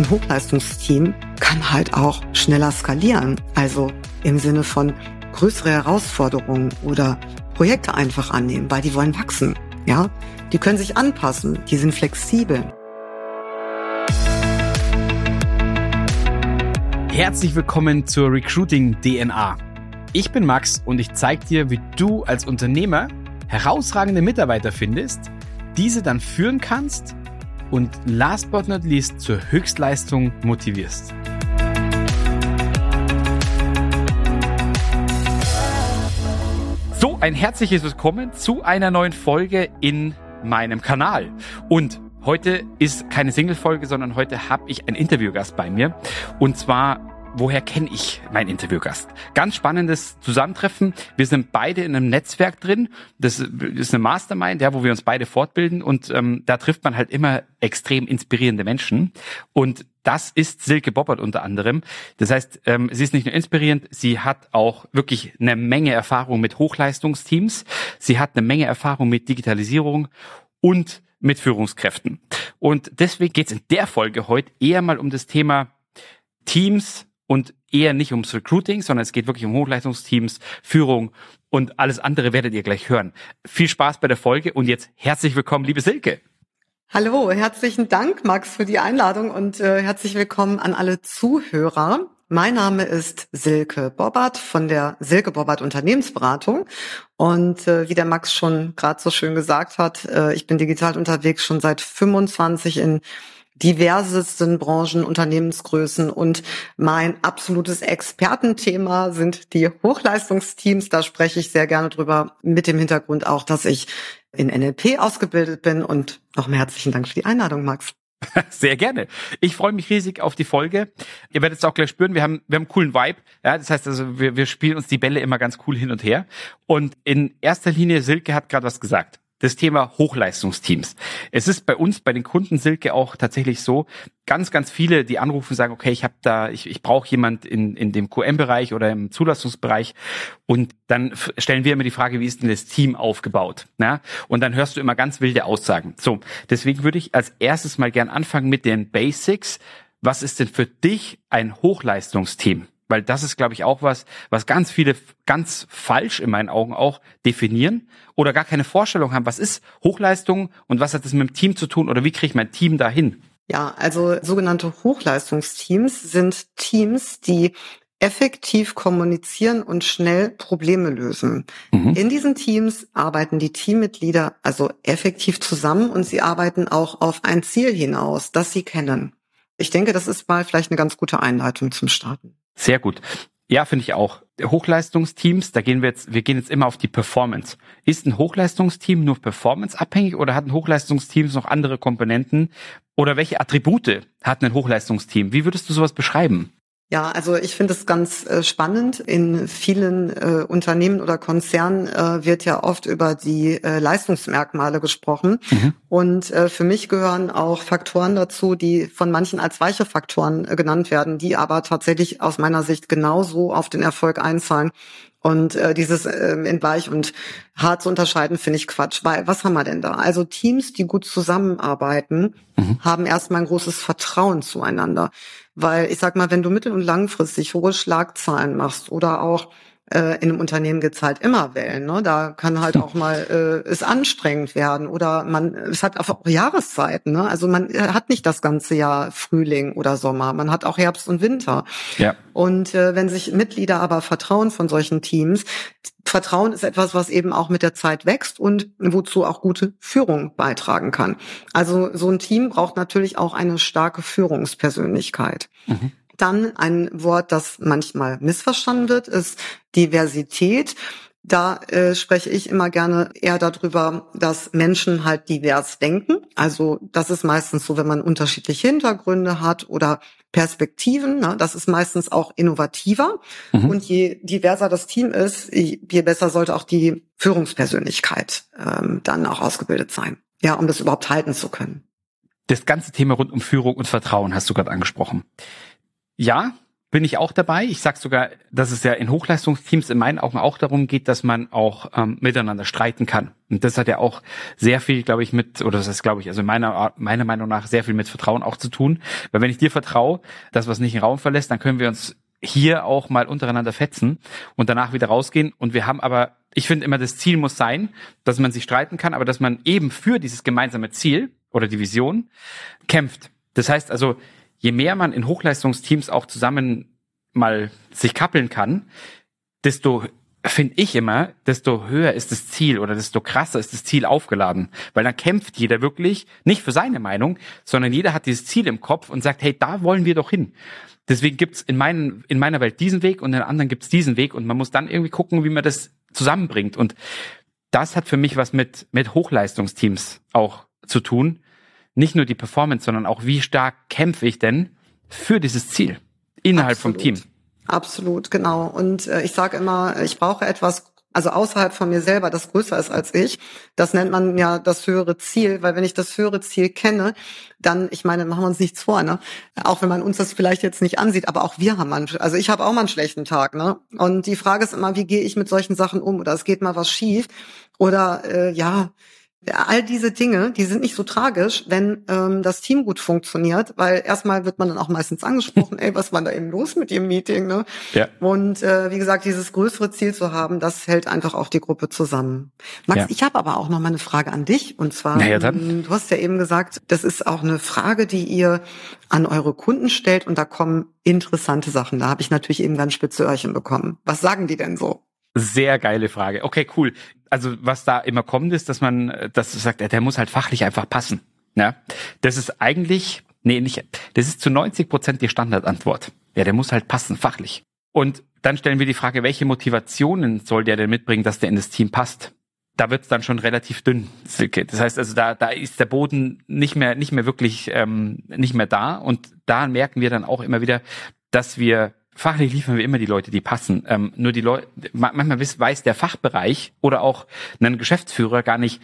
ein Hochleistungsteam kann halt auch schneller skalieren. Also im Sinne von größere Herausforderungen oder Projekte einfach annehmen, weil die wollen wachsen. Ja, die können sich anpassen, die sind flexibel. Herzlich willkommen zur Recruiting DNA. Ich bin Max und ich zeige dir, wie du als Unternehmer herausragende Mitarbeiter findest, diese dann führen kannst und last but not least zur Höchstleistung motivierst. So, ein herzliches Willkommen zu einer neuen Folge in meinem Kanal. Und heute ist keine Single-Folge, sondern heute habe ich einen Interviewgast bei mir. Und zwar woher kenne ich meinen Interviewgast? Ganz spannendes Zusammentreffen. Wir sind beide in einem Netzwerk drin. Das ist eine Mastermind, ja, wo wir uns beide fortbilden und ähm, da trifft man halt immer extrem inspirierende Menschen. Und das ist Silke Bobbert unter anderem. Das heißt, ähm, sie ist nicht nur inspirierend, sie hat auch wirklich eine Menge Erfahrung mit Hochleistungsteams. Sie hat eine Menge Erfahrung mit Digitalisierung und mit Führungskräften. Und deswegen geht es in der Folge heute eher mal um das Thema Teams, und eher nicht ums Recruiting, sondern es geht wirklich um Hochleistungsteams, Führung und alles andere werdet ihr gleich hören. Viel Spaß bei der Folge und jetzt herzlich willkommen, liebe Silke. Hallo, herzlichen Dank, Max, für die Einladung und äh, herzlich willkommen an alle Zuhörer. Mein Name ist Silke Bobbert von der Silke Bobbert Unternehmensberatung. Und äh, wie der Max schon gerade so schön gesagt hat, äh, ich bin digital unterwegs schon seit 25 in diversesten Branchen, Unternehmensgrößen und mein absolutes Expertenthema sind die Hochleistungsteams. Da spreche ich sehr gerne drüber mit dem Hintergrund auch, dass ich in NLP ausgebildet bin und nochmal herzlichen Dank für die Einladung, Max. Sehr gerne. Ich freue mich riesig auf die Folge. Ihr werdet es auch gleich spüren. Wir haben, wir haben einen coolen Vibe. Ja, das heißt also, wir, wir spielen uns die Bälle immer ganz cool hin und her. Und in erster Linie, Silke hat gerade was gesagt das Thema Hochleistungsteams. Es ist bei uns, bei den Kunden Silke auch tatsächlich so, ganz, ganz viele, die anrufen, sagen, okay, ich habe da, ich, ich brauche jemand in, in dem QM-Bereich oder im Zulassungsbereich und dann stellen wir immer die Frage, wie ist denn das Team aufgebaut? Ja? Und dann hörst du immer ganz wilde Aussagen. So, deswegen würde ich als erstes mal gern anfangen mit den Basics. Was ist denn für dich ein Hochleistungsteam? Weil das ist, glaube ich, auch was, was ganz viele ganz falsch in meinen Augen auch definieren oder gar keine Vorstellung haben, was ist Hochleistung und was hat das mit dem Team zu tun oder wie kriege ich mein Team dahin? Ja, also sogenannte Hochleistungsteams sind Teams, die effektiv kommunizieren und schnell Probleme lösen. Mhm. In diesen Teams arbeiten die Teammitglieder also effektiv zusammen und sie arbeiten auch auf ein Ziel hinaus, das sie kennen. Ich denke, das ist mal vielleicht eine ganz gute Einleitung zum Starten. Sehr gut. Ja, finde ich auch. Hochleistungsteams, da gehen wir jetzt, wir gehen jetzt immer auf die Performance. Ist ein Hochleistungsteam nur Performance abhängig oder hat ein Hochleistungsteam noch andere Komponenten? Oder welche Attribute hat ein Hochleistungsteam? Wie würdest du sowas beschreiben? Ja, also ich finde es ganz äh, spannend. In vielen äh, Unternehmen oder Konzernen äh, wird ja oft über die äh, Leistungsmerkmale gesprochen. Mhm. Und äh, für mich gehören auch Faktoren dazu, die von manchen als weiche Faktoren äh, genannt werden, die aber tatsächlich aus meiner Sicht genauso auf den Erfolg einzahlen. Und äh, dieses äh, in weich und hart zu unterscheiden, finde ich Quatsch. Weil was haben wir denn da? Also Teams, die gut zusammenarbeiten, mhm. haben erstmal ein großes Vertrauen zueinander. Weil ich sag mal, wenn du mittel- und langfristig hohe Schlagzahlen machst oder auch äh, in einem Unternehmen geht's halt immer Wellen. Ne? Da kann halt auch mal äh, es anstrengend werden oder man es hat auch Jahreszeiten. Ne? Also man äh, hat nicht das ganze Jahr Frühling oder Sommer, man hat auch Herbst und Winter. Ja. Und äh, wenn sich Mitglieder aber vertrauen von solchen Teams, Vertrauen ist etwas, was eben auch mit der Zeit wächst und wozu auch gute Führung beitragen kann. Also so ein Team braucht natürlich auch eine starke Führungspersönlichkeit. Mhm. Dann ein Wort, das manchmal missverstanden wird, ist Diversität. Da äh, spreche ich immer gerne eher darüber, dass Menschen halt divers denken. Also das ist meistens so, wenn man unterschiedliche Hintergründe hat oder Perspektiven. Ne? Das ist meistens auch innovativer. Mhm. Und je diverser das Team ist, je besser sollte auch die Führungspersönlichkeit ähm, dann auch ausgebildet sein. Ja, um das überhaupt halten zu können. Das ganze Thema rund um Führung und Vertrauen hast du gerade angesprochen. Ja, bin ich auch dabei. Ich sage sogar, dass es ja in Hochleistungsteams in meinen Augen auch darum geht, dass man auch ähm, miteinander streiten kann. Und das hat ja auch sehr viel, glaube ich, mit, oder das ist, glaube ich, also meiner, meiner Meinung nach sehr viel mit Vertrauen auch zu tun. Weil wenn ich dir vertraue, dass was nicht den Raum verlässt, dann können wir uns hier auch mal untereinander fetzen und danach wieder rausgehen. Und wir haben aber, ich finde immer, das Ziel muss sein, dass man sich streiten kann, aber dass man eben für dieses gemeinsame Ziel oder die Vision kämpft. Das heißt also, je mehr man in Hochleistungsteams auch zusammen mal sich kappeln kann, desto finde ich immer, desto höher ist das Ziel oder desto krasser ist das Ziel aufgeladen. Weil dann kämpft jeder wirklich nicht für seine Meinung, sondern jeder hat dieses Ziel im Kopf und sagt, hey, da wollen wir doch hin. Deswegen gibt's in, meinen, in meiner Welt diesen Weg und in anderen gibt's diesen Weg und man muss dann irgendwie gucken, wie man das zusammenbringt. Und das hat für mich was mit, mit Hochleistungsteams auch zu tun, nicht nur die Performance, sondern auch wie stark kämpfe ich denn für dieses Ziel innerhalb Absolut. vom Team. Absolut, genau. Und äh, ich sage immer, ich brauche etwas, also außerhalb von mir selber, das größer ist als ich. Das nennt man ja das höhere Ziel, weil wenn ich das höhere Ziel kenne, dann, ich meine, machen wir uns nichts vor, ne? Auch wenn man uns das vielleicht jetzt nicht ansieht, aber auch wir haben manchmal, also ich habe auch mal einen schlechten Tag, ne? Und die Frage ist immer, wie gehe ich mit solchen Sachen um? Oder es geht mal was schief oder äh, ja, all diese Dinge, die sind nicht so tragisch, wenn ähm, das Team gut funktioniert, weil erstmal wird man dann auch meistens angesprochen, ey, was war da eben los mit dem Meeting, ne? Ja. Und äh, wie gesagt, dieses größere Ziel zu haben, das hält einfach auch die Gruppe zusammen. Max, ja. ich habe aber auch noch mal eine Frage an dich und zwar, naja. Ähm, du hast ja eben gesagt, das ist auch eine Frage, die ihr an eure Kunden stellt und da kommen interessante Sachen. Da habe ich natürlich eben ganz spitze Öhrchen bekommen. Was sagen die denn so? Sehr geile Frage. Okay, cool. Also was da immer kommt, ist, dass man, dass sagt, der muss halt fachlich einfach passen. Ja, das ist eigentlich, nee, nicht, das ist zu 90 Prozent die Standardantwort. Ja, der muss halt passen, fachlich. Und dann stellen wir die Frage, welche Motivationen soll der denn mitbringen, dass der in das Team passt? Da wird es dann schon relativ dünn. Das heißt also, da, da ist der Boden nicht mehr, nicht mehr wirklich, ähm, nicht mehr da. Und da merken wir dann auch immer wieder, dass wir fachlich liefern wir immer die Leute, die passen. Ähm, nur die Leute, manchmal weiß der Fachbereich oder auch ein Geschäftsführer gar nicht,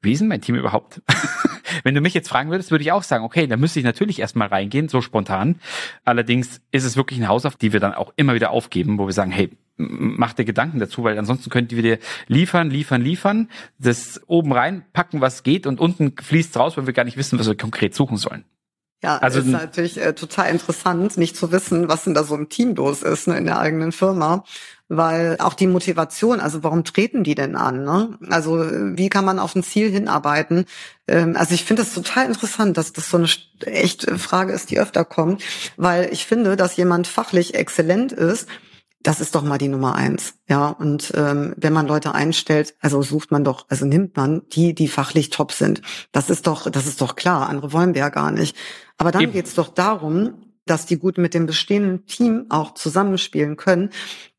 wie ist denn mein Team überhaupt? Wenn du mich jetzt fragen würdest, würde ich auch sagen, okay, da müsste ich natürlich erstmal reingehen, so spontan. Allerdings ist es wirklich eine Hausaufgabe, die wir dann auch immer wieder aufgeben, wo wir sagen, hey, mach dir Gedanken dazu, weil ansonsten könnten wir dir liefern, liefern, liefern, das oben rein packen, was geht und unten fließt raus, weil wir gar nicht wissen, was wir konkret suchen sollen. Ja, also ist natürlich äh, total interessant, nicht zu wissen, was denn da so im Team los ist ne, in der eigenen Firma, weil auch die Motivation, also warum treten die denn an? Ne? Also wie kann man auf ein Ziel hinarbeiten? Ähm, also ich finde das total interessant, dass das so eine echt Frage ist, die öfter kommt, weil ich finde, dass jemand fachlich exzellent ist, das ist doch mal die Nummer eins. Ja, und ähm, wenn man Leute einstellt, also sucht man doch, also nimmt man die, die fachlich top sind. Das ist doch, das ist doch klar. Andere wollen wir ja gar nicht. Aber dann Eben. geht's doch darum, dass die gut mit dem bestehenden Team auch zusammenspielen können.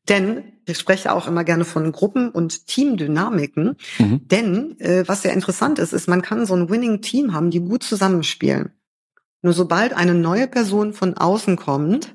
Denn ich spreche auch immer gerne von Gruppen- und Teamdynamiken. Mhm. Denn äh, was sehr interessant ist, ist, man kann so ein Winning-Team haben, die gut zusammenspielen. Nur sobald eine neue Person von außen kommt,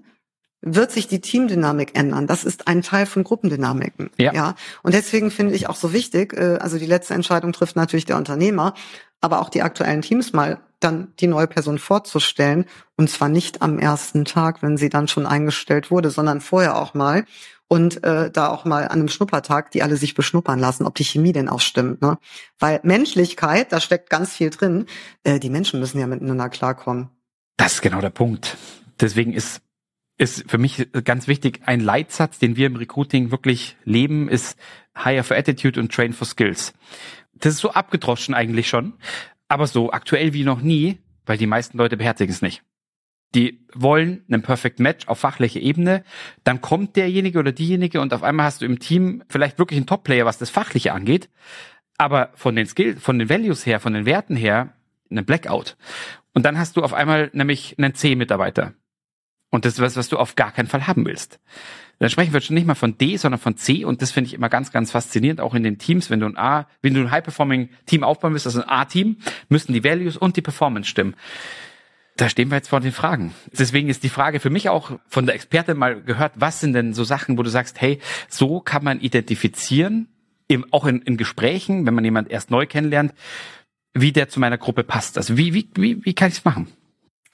wird sich die Teamdynamik ändern. Das ist ein Teil von Gruppendynamiken. Ja. ja. Und deswegen finde ich auch so wichtig, äh, also die letzte Entscheidung trifft natürlich der Unternehmer, aber auch die aktuellen Teams mal dann die neue Person vorzustellen. Und zwar nicht am ersten Tag, wenn sie dann schon eingestellt wurde, sondern vorher auch mal. Und äh, da auch mal an einem Schnuppertag, die alle sich beschnuppern lassen, ob die Chemie denn auch stimmt. Ne? Weil Menschlichkeit, da steckt ganz viel drin. Äh, die Menschen müssen ja miteinander klarkommen. Das ist genau der Punkt. Deswegen ist ist für mich ganz wichtig, ein Leitsatz, den wir im Recruiting wirklich leben, ist Hire for Attitude und Train for Skills. Das ist so abgedroschen eigentlich schon, aber so aktuell wie noch nie, weil die meisten Leute beherzigen es nicht. Die wollen einen Perfect Match auf fachlicher Ebene, dann kommt derjenige oder diejenige und auf einmal hast du im Team vielleicht wirklich einen Top-Player, was das Fachliche angeht, aber von den Skills, von den Values her, von den Werten her, einen Blackout. Und dann hast du auf einmal nämlich einen C-Mitarbeiter, und das ist was, was du auf gar keinen Fall haben willst. Dann sprechen wir schon nicht mal von D, sondern von C. Und das finde ich immer ganz, ganz faszinierend, auch in den Teams. Wenn du ein A, wenn du ein High-Performing-Team aufbauen willst, also ein A-Team, müssen die Values und die Performance stimmen. Da stehen wir jetzt vor den Fragen. Deswegen ist die Frage für mich auch von der Expertin mal gehört, was sind denn so Sachen, wo du sagst, hey, so kann man identifizieren, im, auch in, in Gesprächen, wenn man jemand erst neu kennenlernt, wie der zu meiner Gruppe passt. Also wie, wie, wie, wie kann ich es machen?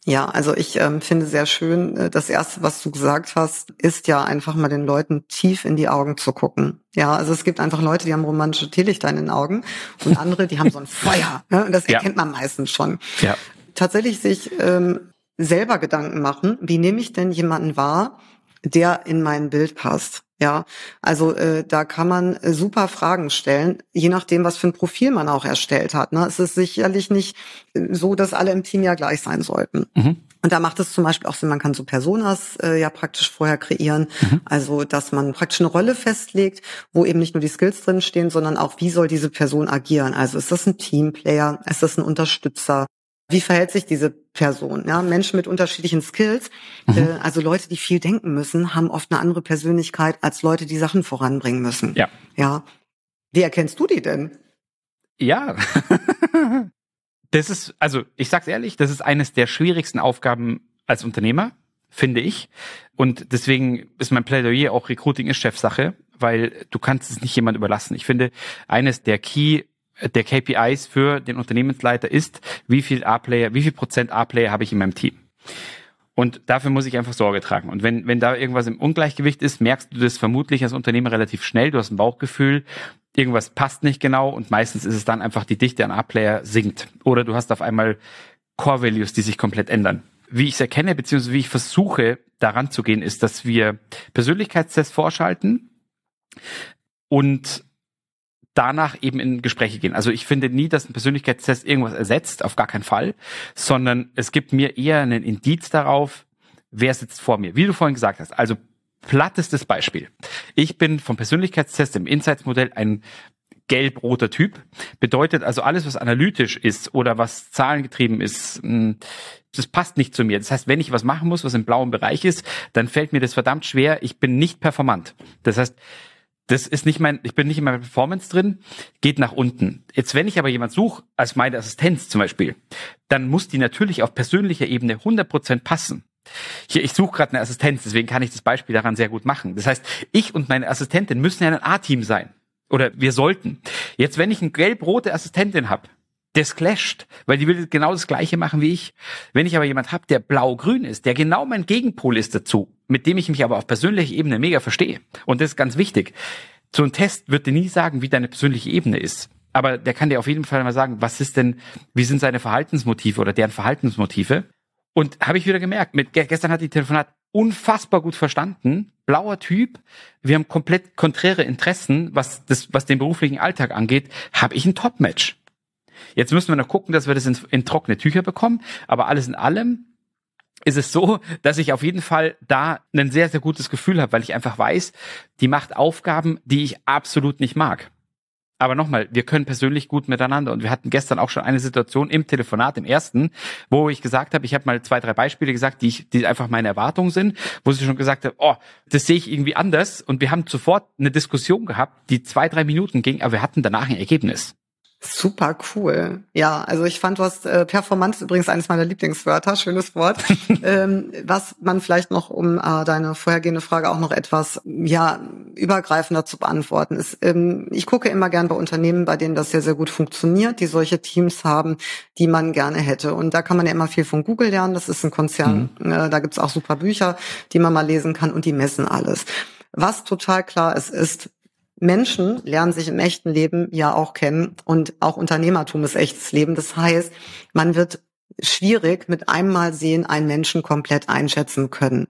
Ja, also ich ähm, finde sehr schön, äh, das erste, was du gesagt hast, ist ja einfach mal den Leuten tief in die Augen zu gucken. Ja, also es gibt einfach Leute, die haben romantische Teelichter in den Augen und andere, die haben so ein Feuer. Ne? Und das erkennt ja. man meistens schon. Ja. Tatsächlich sich ähm, selber Gedanken machen, wie nehme ich denn jemanden wahr, der in mein Bild passt. Ja, also äh, da kann man äh, super Fragen stellen, je nachdem, was für ein Profil man auch erstellt hat. Ne? Es ist sicherlich nicht äh, so, dass alle im Team ja gleich sein sollten. Mhm. Und da macht es zum Beispiel auch Sinn, man kann so Personas äh, ja praktisch vorher kreieren. Mhm. Also, dass man praktisch eine Rolle festlegt, wo eben nicht nur die Skills drin stehen, sondern auch, wie soll diese Person agieren? Also, ist das ein Teamplayer? Ist das ein Unterstützer? Wie verhält sich diese Person? Ja, Menschen mit unterschiedlichen Skills, mhm. äh, also Leute, die viel denken müssen, haben oft eine andere Persönlichkeit als Leute, die Sachen voranbringen müssen. Ja. Ja. Wie erkennst du die denn? Ja. das ist, also ich sag's ehrlich, das ist eines der schwierigsten Aufgaben als Unternehmer, finde ich. Und deswegen ist mein Plädoyer auch Recruiting ist Chefsache, weil du kannst es nicht jemand überlassen. Ich finde, eines der Key der KPIs für den Unternehmensleiter ist, wie viel A-Player, wie viel Prozent A-Player habe ich in meinem Team. Und dafür muss ich einfach Sorge tragen. Und wenn, wenn da irgendwas im Ungleichgewicht ist, merkst du das vermutlich als Unternehmer relativ schnell. Du hast ein Bauchgefühl, irgendwas passt nicht genau und meistens ist es dann einfach die Dichte an A-Player sinkt. Oder du hast auf einmal Core Values, die sich komplett ändern. Wie ich es erkenne, beziehungsweise wie ich versuche, daran zu gehen, ist, dass wir Persönlichkeitstests vorschalten und danach eben in Gespräche gehen. Also ich finde nie, dass ein Persönlichkeitstest irgendwas ersetzt, auf gar keinen Fall, sondern es gibt mir eher einen Indiz darauf, wer sitzt vor mir. Wie du vorhin gesagt hast, also plattestes Beispiel. Ich bin vom Persönlichkeitstest im Insights-Modell ein gelb-roter Typ. Bedeutet also alles, was analytisch ist oder was zahlengetrieben ist, hm, das passt nicht zu mir. Das heißt, wenn ich was machen muss, was im blauen Bereich ist, dann fällt mir das verdammt schwer. Ich bin nicht performant. Das heißt, das ist nicht mein, ich bin nicht in meiner Performance drin, geht nach unten. Jetzt, wenn ich aber jemand suche, als meine Assistenz zum Beispiel, dann muss die natürlich auf persönlicher Ebene 100% passen. Hier, ich suche gerade eine Assistenz, deswegen kann ich das Beispiel daran sehr gut machen. Das heißt, ich und meine Assistentin müssen ja ein A-Team sein. Oder wir sollten. Jetzt, wenn ich eine gelb-rote Assistentin habe, das clasht, weil die will genau das Gleiche machen wie ich. Wenn ich aber jemand habe, der blau-grün ist, der genau mein Gegenpol ist dazu, mit dem ich mich aber auf persönlicher Ebene mega verstehe, und das ist ganz wichtig, so ein Test wird dir nie sagen, wie deine persönliche Ebene ist. Aber der kann dir auf jeden Fall mal sagen, was ist denn, wie sind seine Verhaltensmotive oder deren Verhaltensmotive? Und habe ich wieder gemerkt, mit, gestern hat die Telefonat unfassbar gut verstanden. Blauer Typ. Wir haben komplett konträre Interessen, was das, was den beruflichen Alltag angeht. Habe ich ein Top-Match. Jetzt müssen wir noch gucken, dass wir das in, in trockene Tücher bekommen. Aber alles in allem ist es so, dass ich auf jeden Fall da ein sehr, sehr gutes Gefühl habe, weil ich einfach weiß, die macht Aufgaben, die ich absolut nicht mag. Aber nochmal, wir können persönlich gut miteinander. Und wir hatten gestern auch schon eine Situation im Telefonat, im ersten, wo ich gesagt habe, ich habe mal zwei, drei Beispiele gesagt, die, ich, die einfach meine Erwartungen sind, wo sie schon gesagt hat, oh, das sehe ich irgendwie anders. Und wir haben sofort eine Diskussion gehabt, die zwei, drei Minuten ging, aber wir hatten danach ein Ergebnis. Super cool. Ja, also ich fand, du hast äh, Performance übrigens eines meiner Lieblingswörter, schönes Wort. ähm, was man vielleicht noch, um äh, deine vorhergehende Frage auch noch etwas ja übergreifender zu beantworten, ist, ähm, ich gucke immer gern bei Unternehmen, bei denen das sehr, sehr gut funktioniert, die solche Teams haben, die man gerne hätte. Und da kann man ja immer viel von Google lernen. Das ist ein Konzern. Mhm. Äh, da gibt's auch super Bücher, die man mal lesen kann und die messen alles. Was total klar ist, ist, Menschen lernen sich im echten Leben ja auch kennen und auch Unternehmertum ist echtes Leben. Das heißt, man wird schwierig mit einmal sehen einen Menschen komplett einschätzen können.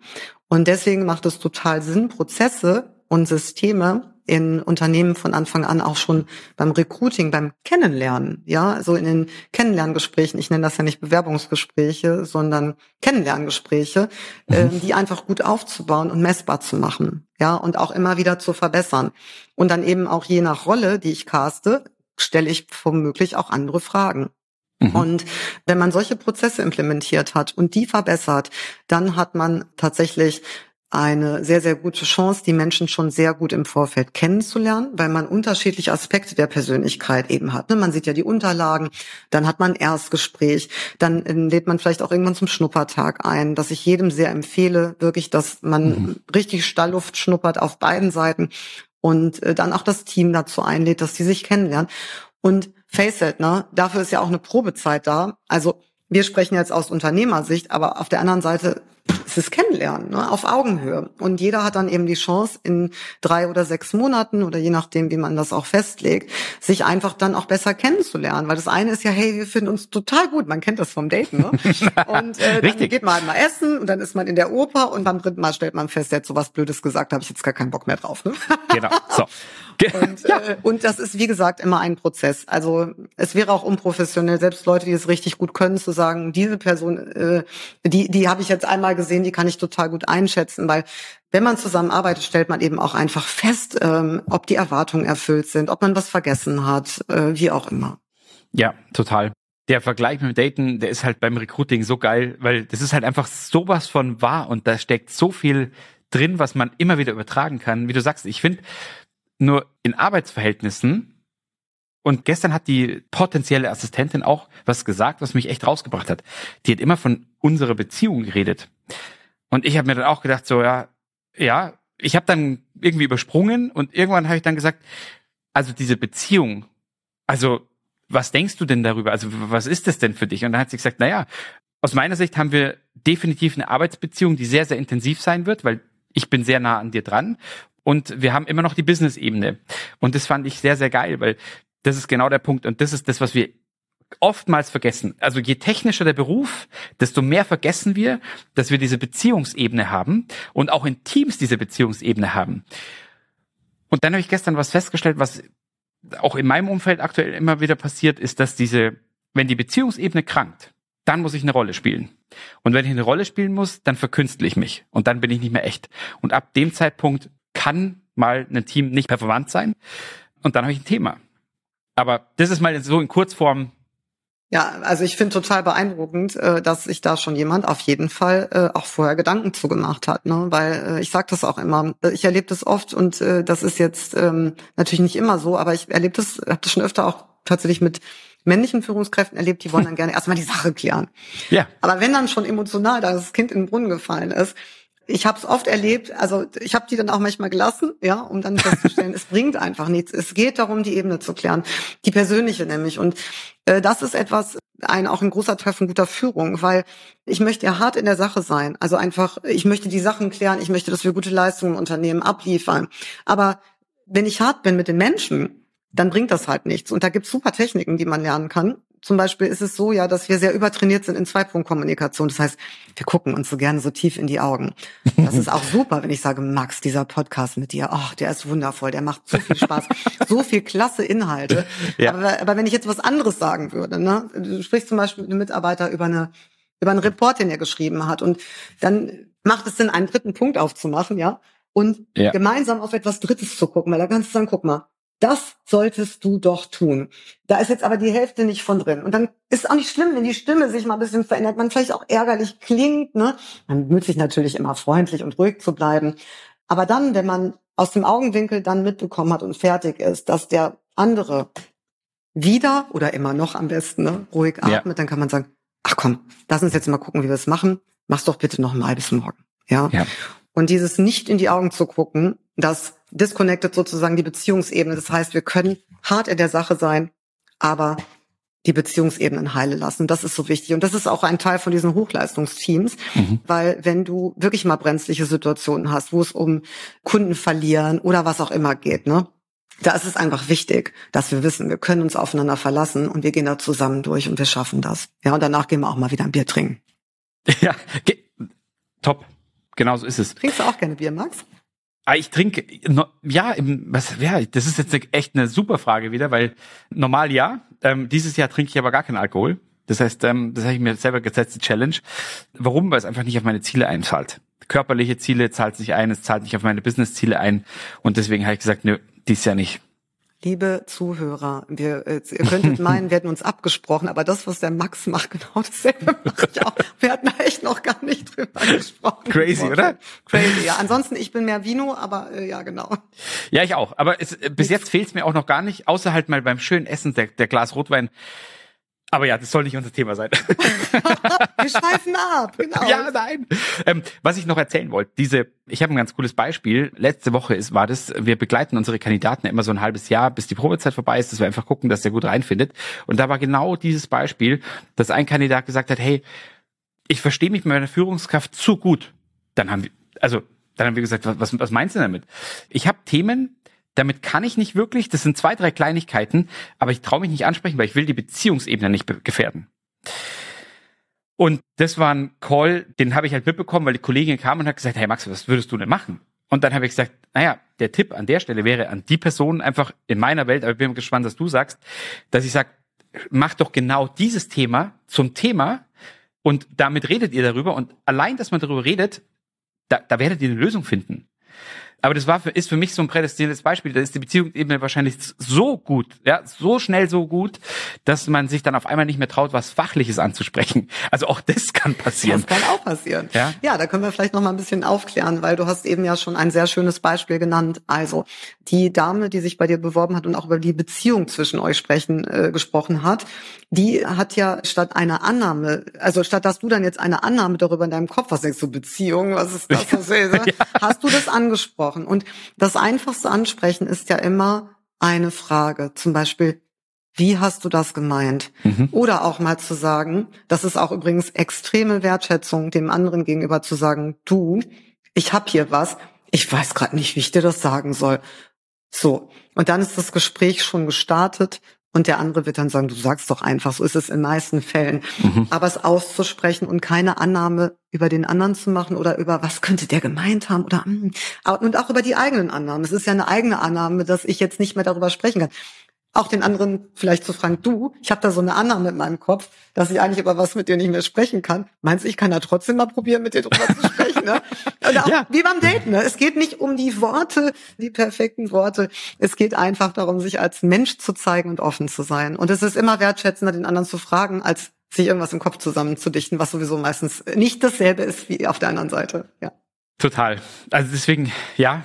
Und deswegen macht es total Sinn, Prozesse und Systeme in Unternehmen von Anfang an auch schon beim Recruiting, beim Kennenlernen, ja, so in den Kennenlerngesprächen, ich nenne das ja nicht Bewerbungsgespräche, sondern Kennenlerngespräche, mhm. äh, die einfach gut aufzubauen und messbar zu machen, ja, und auch immer wieder zu verbessern. Und dann eben auch je nach Rolle, die ich caste, stelle ich womöglich auch andere Fragen. Mhm. Und wenn man solche Prozesse implementiert hat und die verbessert, dann hat man tatsächlich eine sehr, sehr gute Chance, die Menschen schon sehr gut im Vorfeld kennenzulernen, weil man unterschiedliche Aspekte der Persönlichkeit eben hat. Ne? Man sieht ja die Unterlagen, dann hat man ein Erstgespräch, dann ähm, lädt man vielleicht auch irgendwann zum Schnuppertag ein, dass ich jedem sehr empfehle, wirklich, dass man mhm. richtig Stallluft schnuppert auf beiden Seiten und äh, dann auch das Team dazu einlädt, dass die sich kennenlernen. Und face it, ne, dafür ist ja auch eine Probezeit da. Also wir sprechen jetzt aus Unternehmersicht, aber auf der anderen Seite ist es Kennenlernen, ne, auf Augenhöhe. Und jeder hat dann eben die Chance, in drei oder sechs Monaten oder je nachdem, wie man das auch festlegt, sich einfach dann auch besser kennenzulernen. Weil das eine ist ja, hey, wir finden uns total gut. Man kennt das vom Daten, ne? Und äh, dann geht man halt mal essen und dann ist man in der Oper und beim dritten Mal stellt man fest, der hat so was Blödes gesagt, habe ich jetzt gar keinen Bock mehr drauf. Ne? Genau. So. Und, ja. äh, und das ist, wie gesagt, immer ein Prozess. Also es wäre auch unprofessionell, selbst Leute, die es richtig gut können, zu sagen, diese Person, äh, die, die habe ich jetzt einmal gesehen, die kann ich total gut einschätzen, weil wenn man zusammenarbeitet, stellt man eben auch einfach fest, ähm, ob die Erwartungen erfüllt sind, ob man was vergessen hat, äh, wie auch immer. Ja, total. Der Vergleich mit dem Daten, der ist halt beim Recruiting so geil, weil das ist halt einfach sowas von wahr und da steckt so viel drin, was man immer wieder übertragen kann. Wie du sagst, ich finde, nur in Arbeitsverhältnissen und gestern hat die potenzielle Assistentin auch was gesagt, was mich echt rausgebracht hat. Die hat immer von unserer Beziehung geredet. Und ich habe mir dann auch gedacht, so ja, ja, ich habe dann irgendwie übersprungen und irgendwann habe ich dann gesagt, also diese Beziehung, also was denkst du denn darüber? Also was ist das denn für dich? Und dann hat sie gesagt, naja, aus meiner Sicht haben wir definitiv eine Arbeitsbeziehung, die sehr, sehr intensiv sein wird, weil ich bin sehr nah an dir dran und wir haben immer noch die Business-Ebene. Und das fand ich sehr, sehr geil, weil das ist genau der Punkt. Und das ist das, was wir oftmals vergessen. Also je technischer der Beruf, desto mehr vergessen wir, dass wir diese Beziehungsebene haben und auch in Teams diese Beziehungsebene haben. Und dann habe ich gestern was festgestellt, was auch in meinem Umfeld aktuell immer wieder passiert, ist, dass diese, wenn die Beziehungsebene krankt, dann muss ich eine Rolle spielen. Und wenn ich eine Rolle spielen muss, dann verkünstle ich mich und dann bin ich nicht mehr echt. Und ab dem Zeitpunkt kann mal ein Team nicht performant sein und dann habe ich ein Thema. Aber das ist mal so in Kurzform. Ja, also ich finde total beeindruckend, äh, dass sich da schon jemand auf jeden Fall äh, auch vorher Gedanken zugemacht hat, ne? Weil äh, ich sage das auch immer. Ich erlebe das oft und das ist jetzt ähm, natürlich nicht immer so, aber ich erlebe das, habe das schon öfter auch tatsächlich mit männlichen Führungskräften erlebt, die wollen dann gerne erstmal die Sache klären. Ja. Aber wenn dann schon emotional das Kind in den Brunnen gefallen ist, ich habe es oft erlebt, also ich habe die dann auch manchmal gelassen, ja, um dann festzustellen, es bringt einfach nichts. Es geht darum, die Ebene zu klären, die persönliche nämlich. Und äh, das ist etwas, ein auch ein großer Teil von guter Führung, weil ich möchte ja hart in der Sache sein. Also einfach, ich möchte die Sachen klären, ich möchte, dass wir gute Leistungen im Unternehmen abliefern. Aber wenn ich hart bin mit den Menschen, dann bringt das halt nichts. Und da gibt's super Techniken, die man lernen kann. Zum Beispiel ist es so ja, dass wir sehr übertrainiert sind in Zweipunktkommunikation. Das heißt, wir gucken uns so gerne so tief in die Augen. Das ist auch super, wenn ich sage, Max, dieser Podcast mit dir, ach, der ist wundervoll, der macht so viel Spaß, so viel klasse Inhalte. Ja. Aber, aber wenn ich jetzt was anderes sagen würde, ne, du sprichst zum Beispiel mit einem Mitarbeiter über eine über einen Report, den er geschrieben hat, und dann macht es Sinn, einen dritten Punkt aufzumachen, ja, und ja. gemeinsam auf etwas Drittes zu gucken, weil da kannst du sagen, guck mal, das solltest du doch tun. Da ist jetzt aber die Hälfte nicht von drin. Und dann ist auch nicht schlimm, wenn die Stimme sich mal ein bisschen verändert, man vielleicht auch ärgerlich klingt. Ne? Man bemüht sich natürlich immer freundlich und ruhig zu bleiben. Aber dann, wenn man aus dem Augenwinkel dann mitbekommen hat und fertig ist, dass der andere wieder oder immer noch am besten ne, ruhig atmet, ja. dann kann man sagen, ach komm, lass uns jetzt mal gucken, wie wir es machen. Mach's doch bitte noch mal bis morgen. Ja. ja. Und dieses nicht in die Augen zu gucken, das disconnected sozusagen die Beziehungsebene. Das heißt, wir können hart in der Sache sein, aber die Beziehungsebenen heile lassen. Das ist so wichtig. Und das ist auch ein Teil von diesen Hochleistungsteams, mhm. weil wenn du wirklich mal brenzliche Situationen hast, wo es um Kunden verlieren oder was auch immer geht, ne? Da ist es einfach wichtig, dass wir wissen, wir können uns aufeinander verlassen und wir gehen da zusammen durch und wir schaffen das. Ja, und danach gehen wir auch mal wieder ein Bier trinken. Ja, top. Genau so ist es. Trinkst du auch gerne Bier, Max? Ah, ich trinke, ja, im, was, ja, das ist jetzt echt eine super Frage wieder, weil normal ja, ähm, dieses Jahr trinke ich aber gar keinen Alkohol. Das heißt, ähm, das habe ich mir selber gesetzt, die Challenge. Warum? Weil es einfach nicht auf meine Ziele einzahlt. Körperliche Ziele zahlt sich ein, es zahlt nicht auf meine Business-Ziele ein. Und deswegen habe ich gesagt, nö, dies Jahr nicht. Liebe Zuhörer, wir, äh, ihr könntet meinen, wir hätten uns abgesprochen, aber das, was der Max macht, genau dasselbe mache ich auch. Wir hatten echt noch gar nicht drüber gesprochen. Crazy, oder? Crazy, ja. Ansonsten, ich bin mehr Vino, aber äh, ja, genau. Ja, ich auch. Aber es, äh, bis jetzt fehlt es mir auch noch gar nicht, außer halt mal beim schönen Essen der, der Glas Rotwein. Aber ja, das soll nicht unser Thema sein. Wir schweifen ab, genau. Ja, nein. Ähm, was ich noch erzählen wollte, diese, ich habe ein ganz cooles Beispiel. Letzte Woche ist, war das, wir begleiten unsere Kandidaten immer so ein halbes Jahr, bis die Probezeit vorbei ist, dass wir einfach gucken, dass der gut reinfindet. Und da war genau dieses Beispiel, dass ein Kandidat gesagt hat, hey, ich verstehe mich mit meiner Führungskraft zu gut. Dann haben wir, also dann haben wir gesagt, was, was meinst du damit? Ich habe Themen, damit kann ich nicht wirklich, das sind zwei, drei Kleinigkeiten, aber ich traue mich nicht ansprechen, weil ich will die Beziehungsebene nicht gefährden. Und das war ein Call, den habe ich halt mitbekommen, weil die Kollegin kam und hat gesagt, hey Max, was würdest du denn machen? Und dann habe ich gesagt, naja, der Tipp an der Stelle wäre an die Person einfach in meiner Welt, aber ich bin gespannt, was du sagst, dass ich sage, mach doch genau dieses Thema zum Thema und damit redet ihr darüber und allein, dass man darüber redet, da, da werdet ihr eine Lösung finden. Aber das war für, ist für mich so ein prädestiniertes Beispiel. Da ist die Beziehung eben wahrscheinlich so gut, ja, so schnell so gut, dass man sich dann auf einmal nicht mehr traut, was Fachliches anzusprechen. Also auch das kann passieren. Das kann auch passieren. Ja, ja da können wir vielleicht noch mal ein bisschen aufklären, weil du hast eben ja schon ein sehr schönes Beispiel genannt. Also die Dame, die sich bei dir beworben hat und auch über die Beziehung zwischen euch sprechen äh, gesprochen hat, die hat ja statt einer Annahme, also statt dass du dann jetzt eine Annahme darüber in deinem Kopf hast, denkst du Beziehung, was ist das? Was ist das? ja. Hast du das angesprochen? Gesprochen. Und das einfachste Ansprechen ist ja immer eine Frage. Zum Beispiel, wie hast du das gemeint? Mhm. Oder auch mal zu sagen, das ist auch übrigens extreme Wertschätzung dem anderen gegenüber zu sagen, du, ich habe hier was, ich weiß gerade nicht, wie ich dir das sagen soll. So, und dann ist das Gespräch schon gestartet und der andere wird dann sagen, du sagst doch einfach, so ist es in meisten Fällen. Mhm. Aber es auszusprechen und keine Annahme über den anderen zu machen oder über was könnte der gemeint haben oder hm, und auch über die eigenen Annahmen. Es ist ja eine eigene Annahme, dass ich jetzt nicht mehr darüber sprechen kann auch den anderen vielleicht zu fragen, du, ich habe da so eine Annahme in meinem Kopf, dass ich eigentlich über was mit dir nicht mehr sprechen kann. Meinst du, ich kann da trotzdem mal probieren, mit dir drüber zu sprechen? Ne? Und auch ja. wie beim Daten. Ne? Es geht nicht um die Worte, die perfekten Worte. Es geht einfach darum, sich als Mensch zu zeigen und offen zu sein. Und es ist immer wertschätzender, den anderen zu fragen, als sich irgendwas im Kopf zusammenzudichten, was sowieso meistens nicht dasselbe ist wie auf der anderen Seite. Ja. Total. Also deswegen, ja,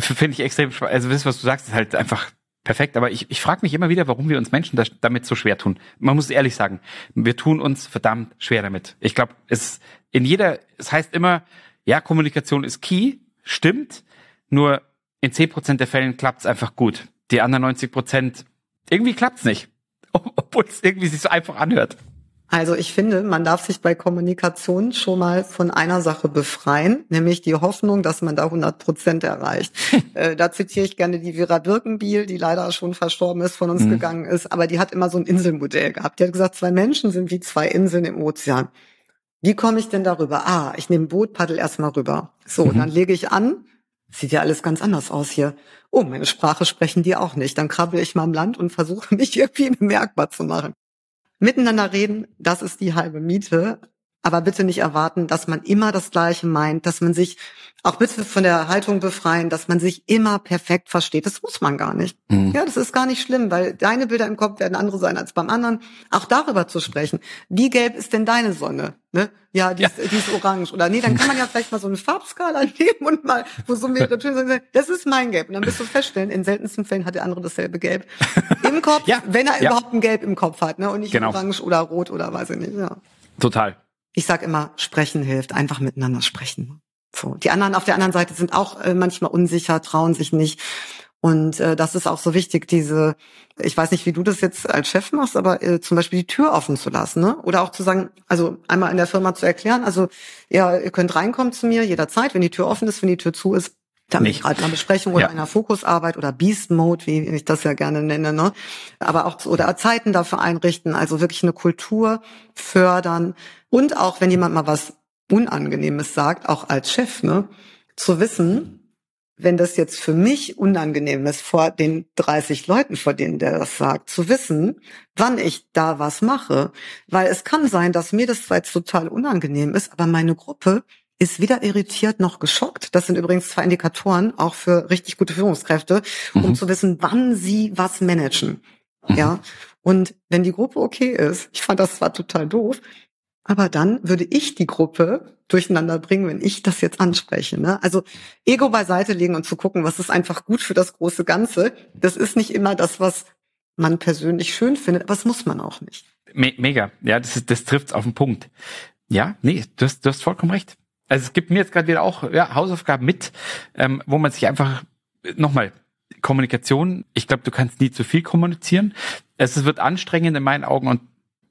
finde ich extrem. Also das, was du sagst, ist halt einfach Perfekt, aber ich, ich frage mich immer wieder, warum wir uns Menschen das, damit so schwer tun. Man muss ehrlich sagen, wir tun uns verdammt schwer damit. Ich glaube, es in jeder, es heißt immer, ja, Kommunikation ist key, stimmt, nur in zehn Prozent der Fällen klappt es einfach gut. Die anderen 90 Prozent, irgendwie klappt's nicht. Obwohl es irgendwie sich so einfach anhört. Also ich finde, man darf sich bei Kommunikation schon mal von einer Sache befreien, nämlich die Hoffnung, dass man da 100 Prozent erreicht. äh, da zitiere ich gerne die Vera Birkenbiel, die leider schon verstorben ist, von uns mhm. gegangen ist, aber die hat immer so ein Inselmodell gehabt. Die hat gesagt, zwei Menschen sind wie zwei Inseln im Ozean. Wie komme ich denn darüber? Ah, ich nehme ein Boot, paddel erstmal rüber. So, mhm. dann lege ich an. Sieht ja alles ganz anders aus hier. Oh, meine Sprache sprechen die auch nicht. Dann krabbel ich mal am Land und versuche mich irgendwie bemerkbar zu machen. Miteinander reden, das ist die halbe Miete. Aber bitte nicht erwarten, dass man immer das Gleiche meint, dass man sich auch bitte von der Haltung befreien, dass man sich immer perfekt versteht. Das muss man gar nicht. Mhm. Ja, das ist gar nicht schlimm, weil deine Bilder im Kopf werden andere sein als beim anderen. Auch darüber zu sprechen. Wie gelb ist denn deine Sonne? Ne? Ja, die, ja. Ist, die ist orange. Oder nee, dann kann man ja vielleicht mal so eine Farbskala nehmen und mal, wo so mehrere Töne sind. Das ist mein Gelb. Und dann wirst du feststellen, in seltensten Fällen hat der andere dasselbe Gelb im Kopf, ja. wenn er ja. überhaupt ein Gelb im Kopf hat, ne? Und nicht genau. orange oder rot oder weiß ich nicht. Ja. Total. Ich sag immer, sprechen hilft, einfach miteinander sprechen. So, die anderen auf der anderen Seite sind auch äh, manchmal unsicher, trauen sich nicht. Und äh, das ist auch so wichtig, diese, ich weiß nicht, wie du das jetzt als Chef machst, aber äh, zum Beispiel die Tür offen zu lassen, ne? Oder auch zu sagen, also einmal in der Firma zu erklären, also ja, ihr könnt reinkommen zu mir jederzeit, wenn die Tür offen ist, wenn die Tür zu ist, dann nicht gerade einer Besprechung oder ja. einer Fokusarbeit oder Beast Mode, wie ich das ja gerne nenne, ne? Aber auch oder Zeiten dafür einrichten, also wirklich eine Kultur fördern und auch wenn jemand mal was Unangenehmes sagt, auch als Chef, ne, zu wissen, wenn das jetzt für mich unangenehm ist vor den 30 Leuten, vor denen der das sagt, zu wissen, wann ich da was mache. Weil es kann sein, dass mir das zwar jetzt total unangenehm ist, aber meine Gruppe ist weder irritiert noch geschockt. Das sind übrigens zwei Indikatoren auch für richtig gute Führungskräfte, um mhm. zu wissen, wann sie was managen. Mhm. Ja. Und wenn die Gruppe okay ist, ich fand das zwar total doof, aber dann würde ich die Gruppe durcheinander bringen, wenn ich das jetzt anspreche. Ne? Also Ego beiseite legen und zu gucken, was ist einfach gut für das große Ganze. Das ist nicht immer das, was man persönlich schön findet, aber das muss man auch nicht. Me mega, ja, das, ist, das trifft's auf den Punkt. Ja, nee, du hast, du hast vollkommen recht. Also es gibt mir jetzt gerade wieder auch ja, Hausaufgaben mit, ähm, wo man sich einfach nochmal Kommunikation, ich glaube, du kannst nie zu viel kommunizieren. Es wird anstrengend in meinen Augen und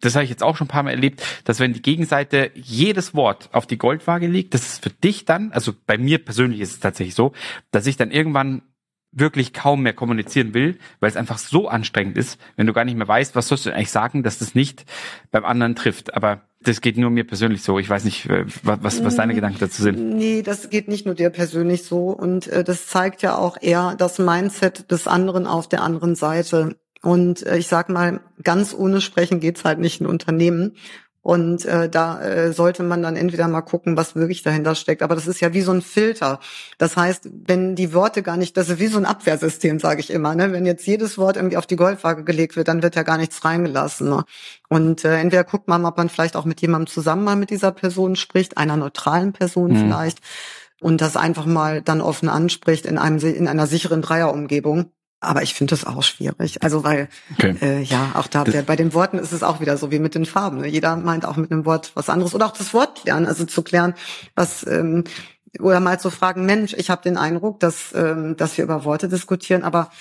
das habe ich jetzt auch schon ein paar Mal erlebt, dass wenn die Gegenseite jedes Wort auf die Goldwaage legt, das ist für dich dann, also bei mir persönlich ist es tatsächlich so, dass ich dann irgendwann wirklich kaum mehr kommunizieren will, weil es einfach so anstrengend ist, wenn du gar nicht mehr weißt, was sollst du eigentlich sagen, dass das nicht beim anderen trifft. Aber das geht nur mir persönlich so. Ich weiß nicht, äh, was, was deine Gedanken dazu sind. Nee, das geht nicht nur dir persönlich so. Und äh, das zeigt ja auch eher das Mindset des anderen auf der anderen Seite. Und äh, ich sag mal, ganz ohne Sprechen geht's halt nicht in Unternehmen. Und äh, da äh, sollte man dann entweder mal gucken, was wirklich dahinter steckt. Aber das ist ja wie so ein Filter. Das heißt, wenn die Worte gar nicht, das ist wie so ein Abwehrsystem, sage ich immer. Ne? Wenn jetzt jedes Wort irgendwie auf die Goldwaage gelegt wird, dann wird ja gar nichts reingelassen. Ne? Und äh, entweder guckt man, ob man vielleicht auch mit jemandem zusammen mal mit dieser Person spricht, einer neutralen Person mhm. vielleicht, und das einfach mal dann offen anspricht in einem in einer sicheren Dreierumgebung aber ich finde das auch schwierig. Also weil okay. äh, ja, auch da der, bei den Worten ist es auch wieder so wie mit den Farben. Ne? Jeder meint auch mit einem Wort was anderes oder auch das Wort klären, also zu klären, was ähm, oder mal zu fragen, Mensch, ich habe den Eindruck, dass ähm, dass wir über Worte diskutieren, aber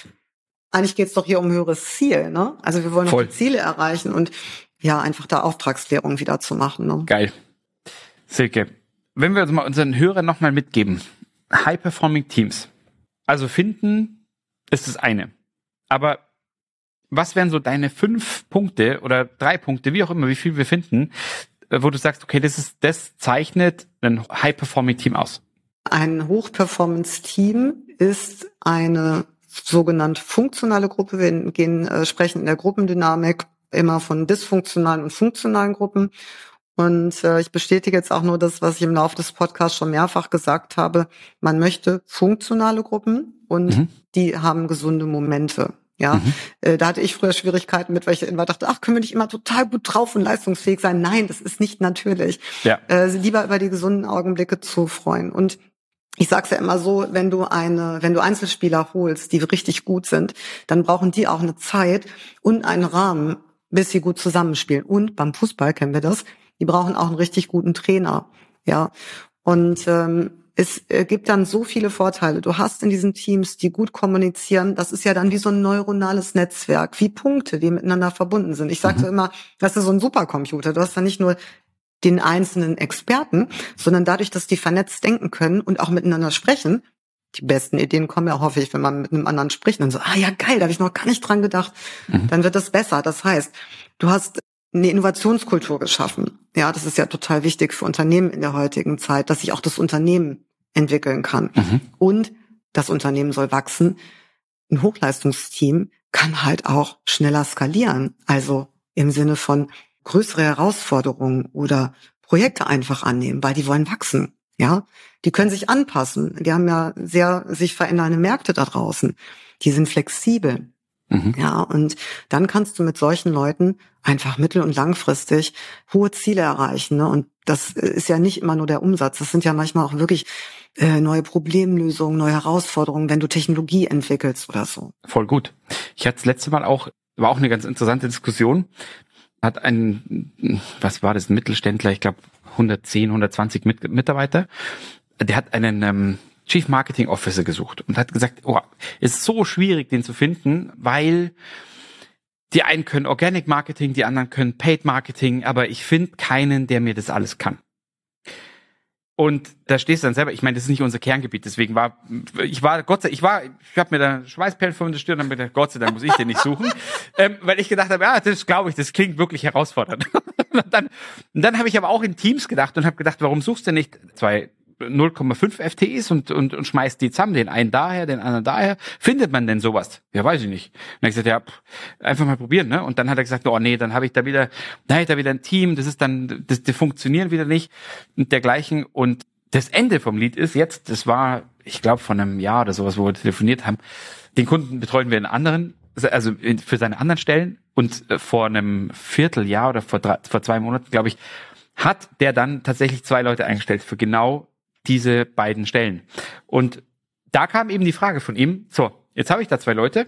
eigentlich geht's doch hier um höheres Ziel, ne? Also wir wollen Voll. Ziele erreichen und ja, einfach da Auftragsklärung wieder zu machen. Ne? Geil. Silke, wenn wir uns mal unseren Hörern nochmal mitgeben, High-Performing Teams. Also finden ist das eine. Aber was wären so deine fünf Punkte oder drei Punkte, wie auch immer, wie viel wir finden, äh, wo du sagst, okay, das ist, das zeichnet ein High-Performing-Team aus? Ein Hoch-Performance-Team ist eine sogenannte funktionale Gruppe. Wir gehen, äh, sprechen in der Gruppendynamik immer von dysfunktionalen und funktionalen Gruppen. Und äh, ich bestätige jetzt auch nur das, was ich im Laufe des Podcasts schon mehrfach gesagt habe. Man möchte funktionale Gruppen und mhm. die haben gesunde Momente. Ja, mhm. äh, da hatte ich früher Schwierigkeiten mit, weil ich immer dachte, ach, können wir nicht immer total gut drauf und leistungsfähig sein? Nein, das ist nicht natürlich. Ja. Äh, lieber über die gesunden Augenblicke zu freuen. Und ich sag's ja immer so, wenn du eine, wenn du Einzelspieler holst, die richtig gut sind, dann brauchen die auch eine Zeit und einen Rahmen, bis sie gut zusammenspielen. Und beim Fußball kennen wir das die brauchen auch einen richtig guten Trainer. Ja. Und ähm, es äh, gibt dann so viele Vorteile. Du hast in diesen Teams, die gut kommunizieren, das ist ja dann wie so ein neuronales Netzwerk, wie Punkte, die miteinander verbunden sind. Ich sage mhm. immer, das ist so ein Supercomputer. Du hast dann nicht nur den einzelnen Experten, sondern dadurch, dass die vernetzt denken können und auch miteinander sprechen, die besten Ideen kommen ja, hoffe ich, wenn man mit einem anderen spricht und so, ah ja, geil, da habe ich noch gar nicht dran gedacht. Mhm. Dann wird das besser. Das heißt, du hast eine Innovationskultur geschaffen. Ja, das ist ja total wichtig für Unternehmen in der heutigen Zeit, dass sich auch das Unternehmen entwickeln kann. Mhm. Und das Unternehmen soll wachsen. Ein Hochleistungsteam kann halt auch schneller skalieren. Also im Sinne von größere Herausforderungen oder Projekte einfach annehmen, weil die wollen wachsen. Ja, die können sich anpassen. Wir haben ja sehr sich verändernde Märkte da draußen. Die sind flexibel. Mhm. Ja, und dann kannst du mit solchen Leuten einfach mittel- und langfristig hohe Ziele erreichen. Ne? Und das ist ja nicht immer nur der Umsatz. Das sind ja manchmal auch wirklich äh, neue Problemlösungen, neue Herausforderungen, wenn du Technologie entwickelst oder so. Voll gut. Ich hatte das letzte Mal auch, war auch eine ganz interessante Diskussion. Hat ein, was war das, ein Mittelständler, ich glaube 110, 120 Mitarbeiter. Der hat einen ähm, Chief Marketing Officer gesucht und hat gesagt, oh, ist so schwierig, den zu finden, weil die einen können Organic Marketing, die anderen können Paid Marketing, aber ich finde keinen, der mir das alles kann. Und da stehst du dann selber, ich meine, das ist nicht unser Kerngebiet, deswegen war, ich war, Gott sei Dank, ich war, ich habe mir da Schweißperlen vor der Stirn, dann gedacht, Gott sei Dank muss ich den nicht suchen, ähm, weil ich gedacht habe, ja, das glaube ich, das klingt wirklich herausfordernd. und dann, und dann habe ich aber auch in Teams gedacht und habe gedacht, warum suchst du nicht zwei 0,5 FTEs und, und, und schmeißt die zusammen, den einen daher, den anderen daher. Findet man denn sowas? Ja, weiß ich nicht. Und dann ich gesagt, ja, pff, einfach mal probieren, ne? Und dann hat er gesagt, oh nee, dann habe ich da wieder, da ich da wieder ein Team, das ist dann, das, die funktionieren wieder nicht und dergleichen. Und das Ende vom Lied ist jetzt, das war, ich glaube, von einem Jahr oder sowas, wo wir telefoniert haben, den Kunden betreuen wir in anderen, also für seine anderen Stellen und äh, vor einem Vierteljahr oder vor, drei, vor zwei Monaten, glaube ich, hat der dann tatsächlich zwei Leute eingestellt für genau diese beiden Stellen. Und da kam eben die Frage von ihm, so, jetzt habe ich da zwei Leute,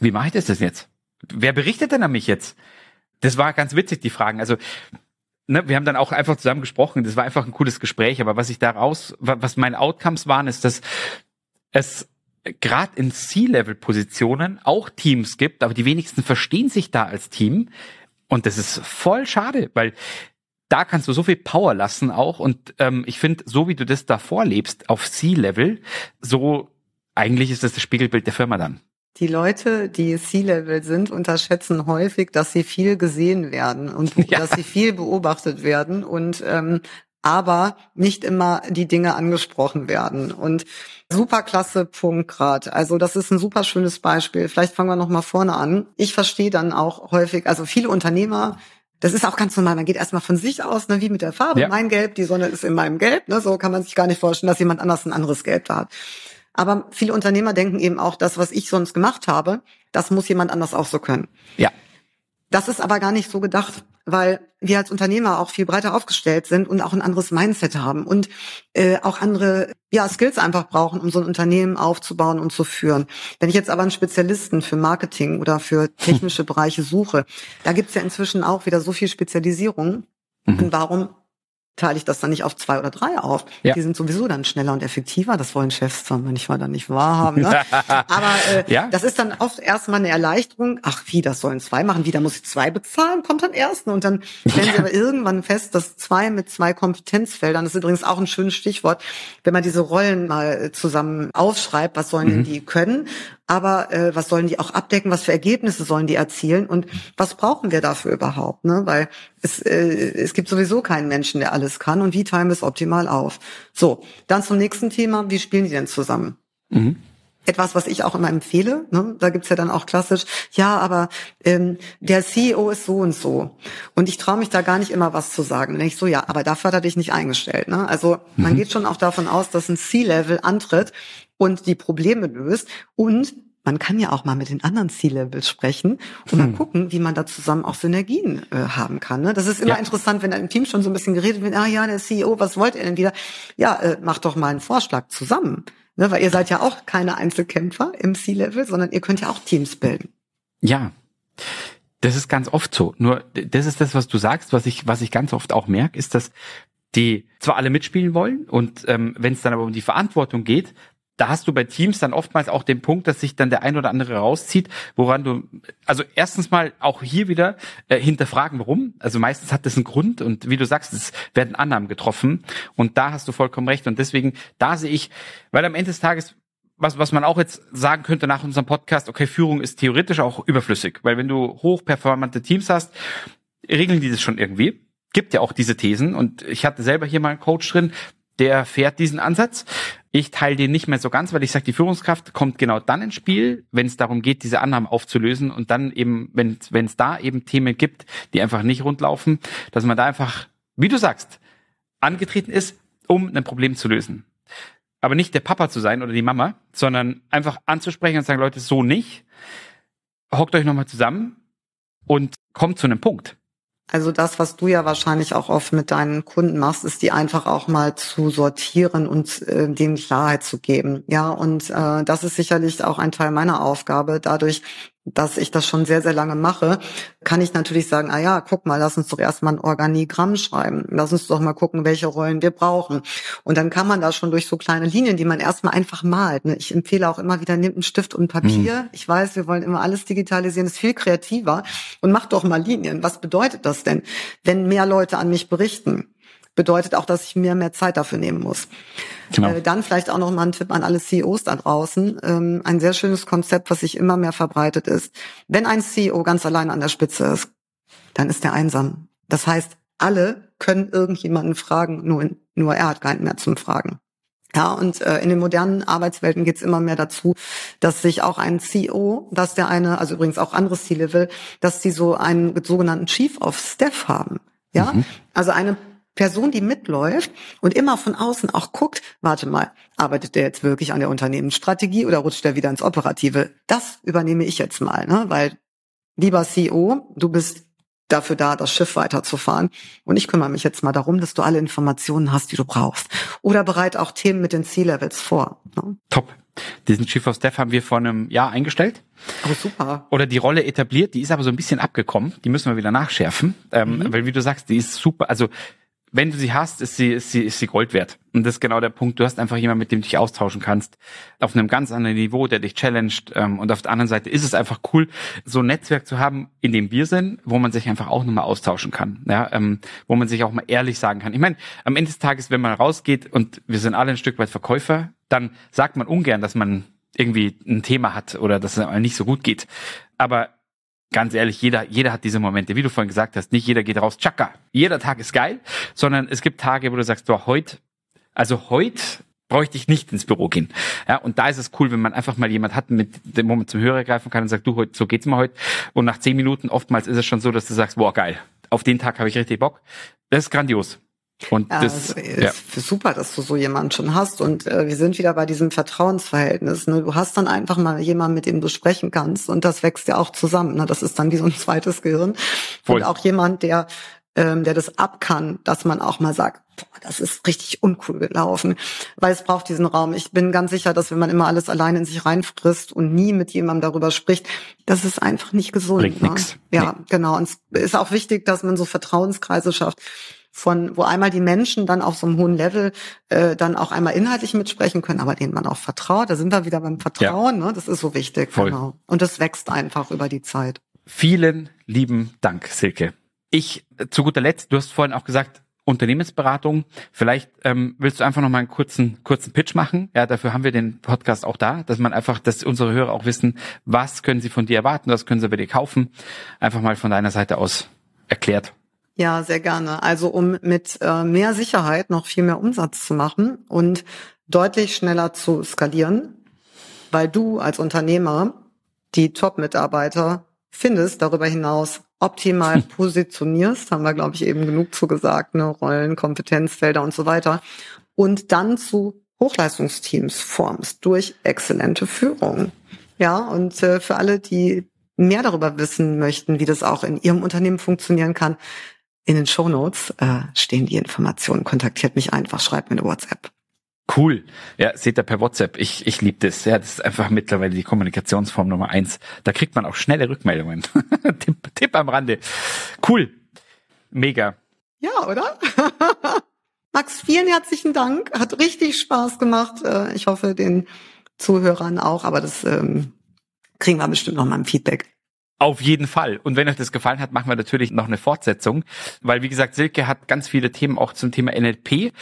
wie mache ich das denn jetzt? wer berichtet denn an mich jetzt? Das war ganz witzig, die Fragen. Also, ne, wir haben dann auch einfach zusammen gesprochen. Das war einfach ein cooles Gespräch. Aber was ich daraus, was meine Outcomes waren, ist, dass es gerade in C-Level-Positionen auch Teams gibt, aber die wenigsten verstehen sich da als Team. Und das ist voll schade, weil da kannst du so viel Power lassen auch. Und ähm, ich finde, so wie du das da vorlebst auf C-Level, so eigentlich ist das das Spiegelbild der Firma dann. Die Leute, die C-Level sind, unterschätzen häufig, dass sie viel gesehen werden und ja. dass sie viel beobachtet werden und ähm, aber nicht immer die Dinge angesprochen werden. Und superklasse Punkt gerade. Also das ist ein super schönes Beispiel. Vielleicht fangen wir noch mal vorne an. Ich verstehe dann auch häufig, also viele Unternehmer das ist auch ganz normal. Man geht erstmal von sich aus, ne, wie mit der Farbe. Ja. Mein Gelb, die Sonne ist in meinem Gelb. Ne, so kann man sich gar nicht vorstellen, dass jemand anders ein anderes Gelb da hat. Aber viele Unternehmer denken eben auch, das, was ich sonst gemacht habe, das muss jemand anders auch so können. Ja. Das ist aber gar nicht so gedacht, weil wir als Unternehmer auch viel breiter aufgestellt sind und auch ein anderes Mindset haben und äh, auch andere ja, Skills einfach brauchen, um so ein Unternehmen aufzubauen und zu führen. Wenn ich jetzt aber einen Spezialisten für Marketing oder für technische Bereiche suche, da gibt's ja inzwischen auch wieder so viel Spezialisierung. Mhm. Und warum teile ich das dann nicht auf zwei oder drei auf. Ja. Die sind sowieso dann schneller und effektiver. Das wollen Chefs zwar manchmal dann nicht wahrhaben. Ne? Aber äh, ja? das ist dann oft erstmal eine Erleichterung. Ach, wie, das sollen zwei machen? Wie, da muss ich zwei bezahlen? Kommt dann ersten. Und dann stellen sie aber irgendwann fest, dass zwei mit zwei Kompetenzfeldern, das ist übrigens auch ein schönes Stichwort, wenn man diese Rollen mal zusammen aufschreibt, was sollen mhm. denn die können? Aber äh, was sollen die auch abdecken, was für Ergebnisse sollen die erzielen und was brauchen wir dafür überhaupt? Ne? Weil es, äh, es gibt sowieso keinen Menschen, der alles kann und wie teilen wir es optimal auf? So, dann zum nächsten Thema, wie spielen die denn zusammen? Mhm. Etwas, was ich auch immer empfehle, ne? da gibt's ja dann auch klassisch, ja, aber ähm, der CEO ist so und so. Und ich traue mich da gar nicht immer was zu sagen. Und ich so, ja, aber dafür hat er dich nicht eingestellt. Ne? Also man mhm. geht schon auch davon aus, dass ein C-Level antritt und die Probleme löst. Und man kann ja auch mal mit den anderen C-Levels sprechen und hm. mal gucken, wie man da zusammen auch Synergien äh, haben kann. Ne? Das ist immer ja. interessant, wenn im Team schon so ein bisschen geredet wird, ah ja, der CEO, was wollt ihr denn wieder? Ja, äh, macht doch mal einen Vorschlag zusammen. Ne? Weil ihr seid ja auch keine Einzelkämpfer im C-Level, sondern ihr könnt ja auch Teams bilden. Ja. Das ist ganz oft so. Nur das ist das, was du sagst, was ich, was ich ganz oft auch merke, ist, dass die zwar alle mitspielen wollen und ähm, wenn es dann aber um die Verantwortung geht, da hast du bei Teams dann oftmals auch den Punkt, dass sich dann der ein oder andere rauszieht, woran du, also erstens mal auch hier wieder äh, hinterfragen, warum. Also meistens hat das einen Grund und wie du sagst, es werden Annahmen getroffen und da hast du vollkommen recht und deswegen, da sehe ich, weil am Ende des Tages was, was man auch jetzt sagen könnte nach unserem Podcast, okay, Führung ist theoretisch auch überflüssig, weil wenn du hochperformante Teams hast, regeln die das schon irgendwie. Gibt ja auch diese Thesen und ich hatte selber hier mal einen Coach drin, der fährt diesen Ansatz. Ich teile den nicht mehr so ganz, weil ich sage, die Führungskraft kommt genau dann ins Spiel, wenn es darum geht, diese Annahmen aufzulösen und dann eben, wenn es da eben Themen gibt, die einfach nicht rundlaufen, dass man da einfach, wie du sagst, angetreten ist, um ein Problem zu lösen. Aber nicht der Papa zu sein oder die Mama, sondern einfach anzusprechen und sagen, Leute, so nicht. Hockt euch nochmal zusammen und kommt zu einem Punkt. Also das, was du ja wahrscheinlich auch oft mit deinen Kunden machst, ist die einfach auch mal zu sortieren und äh, denen Klarheit zu geben. Ja, und äh, das ist sicherlich auch ein Teil meiner Aufgabe. Dadurch, dass ich das schon sehr, sehr lange mache, kann ich natürlich sagen, ah ja, guck mal, lass uns doch erstmal ein Organigramm schreiben. Lass uns doch mal gucken, welche Rollen wir brauchen. Und dann kann man da schon durch so kleine Linien, die man erstmal einfach malt. Ne? Ich empfehle auch immer wieder, nehmt einen Stift und Papier. Mhm. Ich weiß, wir wollen immer alles digitalisieren, ist viel kreativer. Und macht doch mal Linien. Was bedeutet das denn, wenn mehr Leute an mich berichten? Bedeutet auch, dass ich mir mehr Zeit dafür nehmen muss. Genau. Äh, dann vielleicht auch noch mal ein Tipp an alle CEOs da draußen. Ähm, ein sehr schönes Konzept, was sich immer mehr verbreitet ist. Wenn ein CEO ganz allein an der Spitze ist, dann ist er einsam. Das heißt, alle können irgendjemanden fragen, nur, nur er hat keinen mehr zum Fragen. Ja, und äh, in den modernen Arbeitswelten geht es immer mehr dazu, dass sich auch ein CEO, dass der eine, also übrigens auch andere C-Level, dass die so einen sogenannten Chief of Staff haben. Ja, mhm. also eine Person, die mitläuft und immer von außen auch guckt, warte mal, arbeitet der jetzt wirklich an der Unternehmensstrategie oder rutscht der wieder ins Operative? Das übernehme ich jetzt mal, ne? weil lieber CEO, du bist dafür da, das Schiff weiterzufahren. Und ich kümmere mich jetzt mal darum, dass du alle Informationen hast, die du brauchst. Oder bereite auch Themen mit den C-Levels vor. Ne? Top. Diesen Chief of Staff haben wir vor einem Jahr eingestellt. Oh, super. Oder die Rolle etabliert, die ist aber so ein bisschen abgekommen. Die müssen wir wieder nachschärfen. Ähm, mhm. Weil wie du sagst, die ist super. Also wenn du sie hast, ist sie, ist sie, ist sie Gold wert. Und das ist genau der Punkt. Du hast einfach jemanden, mit dem du dich austauschen kannst, auf einem ganz anderen Niveau, der dich challenged. Ähm, und auf der anderen Seite ist es einfach cool, so ein Netzwerk zu haben, in dem wir sind, wo man sich einfach auch nochmal austauschen kann. Ja, ähm, wo man sich auch mal ehrlich sagen kann. Ich meine, am Ende des Tages, wenn man rausgeht und wir sind alle ein Stück weit Verkäufer, dann sagt man ungern, dass man irgendwie ein Thema hat oder dass es nicht so gut geht. Aber ganz ehrlich, jeder, jeder hat diese Momente, wie du vorhin gesagt hast, nicht jeder geht raus, tschakka, jeder Tag ist geil, sondern es gibt Tage, wo du sagst, du, heute, also heute bräuchte ich nicht ins Büro gehen. Ja, und da ist es cool, wenn man einfach mal jemand hat, mit dem man zum Hörer greifen kann und sagt, du, heute, so geht's mir heute. Und nach zehn Minuten oftmals ist es schon so, dass du sagst, boah, geil, auf den Tag habe ich richtig Bock. Das ist grandios. Und ja, das ja. ist super, dass du so jemanden schon hast. Und äh, wir sind wieder bei diesem Vertrauensverhältnis. Ne? Du hast dann einfach mal jemanden, mit dem du sprechen kannst, und das wächst ja auch zusammen. Ne? Das ist dann wie so ein zweites Gehirn. Voll. Und auch jemand, der ähm, der das ab kann, dass man auch mal sagt, boah, das ist richtig uncool gelaufen, weil es braucht diesen Raum. Ich bin ganz sicher, dass wenn man immer alles allein in sich reinfrisst und nie mit jemandem darüber spricht, das ist einfach nicht gesund. Bringt ne? nix. Ja, nee. genau. Und es ist auch wichtig, dass man so Vertrauenskreise schafft von wo einmal die Menschen dann auf so einem hohen Level äh, dann auch einmal inhaltlich mitsprechen können, aber denen man auch vertraut. Da sind wir wieder beim Vertrauen. Ja. Ne? Das ist so wichtig. Voll. Genau. Und das wächst einfach über die Zeit. Vielen lieben Dank, Silke. Ich äh, zu guter Letzt, du hast vorhin auch gesagt, Unternehmensberatung. Vielleicht ähm, willst du einfach noch mal einen kurzen kurzen Pitch machen. Ja, dafür haben wir den Podcast auch da, dass man einfach, dass unsere Hörer auch wissen, was können sie von dir erwarten, was können sie bei dir kaufen. Einfach mal von deiner Seite aus erklärt. Ja, sehr gerne. Also um mit äh, mehr Sicherheit noch viel mehr Umsatz zu machen und deutlich schneller zu skalieren, weil du als Unternehmer die Top-Mitarbeiter findest, darüber hinaus optimal positionierst, haben wir, glaube ich, eben genug zu gesagt, ne, Rollen, Kompetenzfelder und so weiter, und dann zu Hochleistungsteams formst durch exzellente Führung. Ja, und äh, für alle, die mehr darüber wissen möchten, wie das auch in ihrem Unternehmen funktionieren kann, in den Show Notes äh, stehen die Informationen. Kontaktiert mich einfach, schreibt mir eine WhatsApp. Cool. Ja, seht ihr per WhatsApp. Ich, ich liebe das. Ja, das ist einfach mittlerweile die Kommunikationsform Nummer eins. Da kriegt man auch schnelle Rückmeldungen. Tipp, Tipp am Rande. Cool. Mega. Ja, oder? Max, vielen herzlichen Dank. Hat richtig Spaß gemacht. Äh, ich hoffe, den Zuhörern auch, aber das ähm, kriegen wir bestimmt noch mal ein Feedback. Auf jeden Fall. Und wenn euch das gefallen hat, machen wir natürlich noch eine Fortsetzung, weil wie gesagt, Silke hat ganz viele Themen auch zum Thema NLP.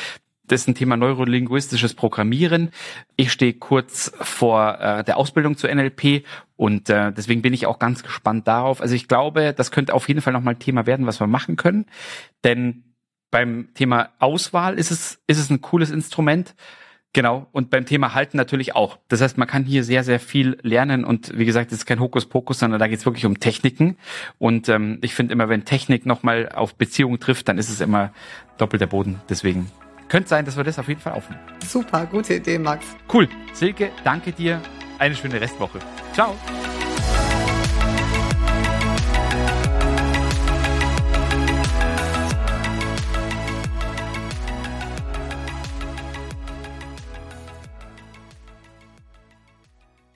Das ist ein Thema neurolinguistisches Programmieren. Ich stehe kurz vor äh, der Ausbildung zu NLP und äh, deswegen bin ich auch ganz gespannt darauf. Also ich glaube, das könnte auf jeden Fall nochmal ein Thema werden, was wir machen können. Denn beim Thema Auswahl ist es, ist es ein cooles Instrument. Genau, und beim Thema Halten natürlich auch. Das heißt, man kann hier sehr, sehr viel lernen und wie gesagt, es ist kein Hokuspokus, sondern da geht es wirklich um Techniken. Und ähm, ich finde immer, wenn Technik nochmal auf Beziehungen trifft, dann ist es immer doppelter Boden. Deswegen könnte sein, dass wir das auf jeden Fall aufnehmen. Super, gute Idee, Max. Cool. Silke, danke dir. Eine schöne Restwoche. Ciao.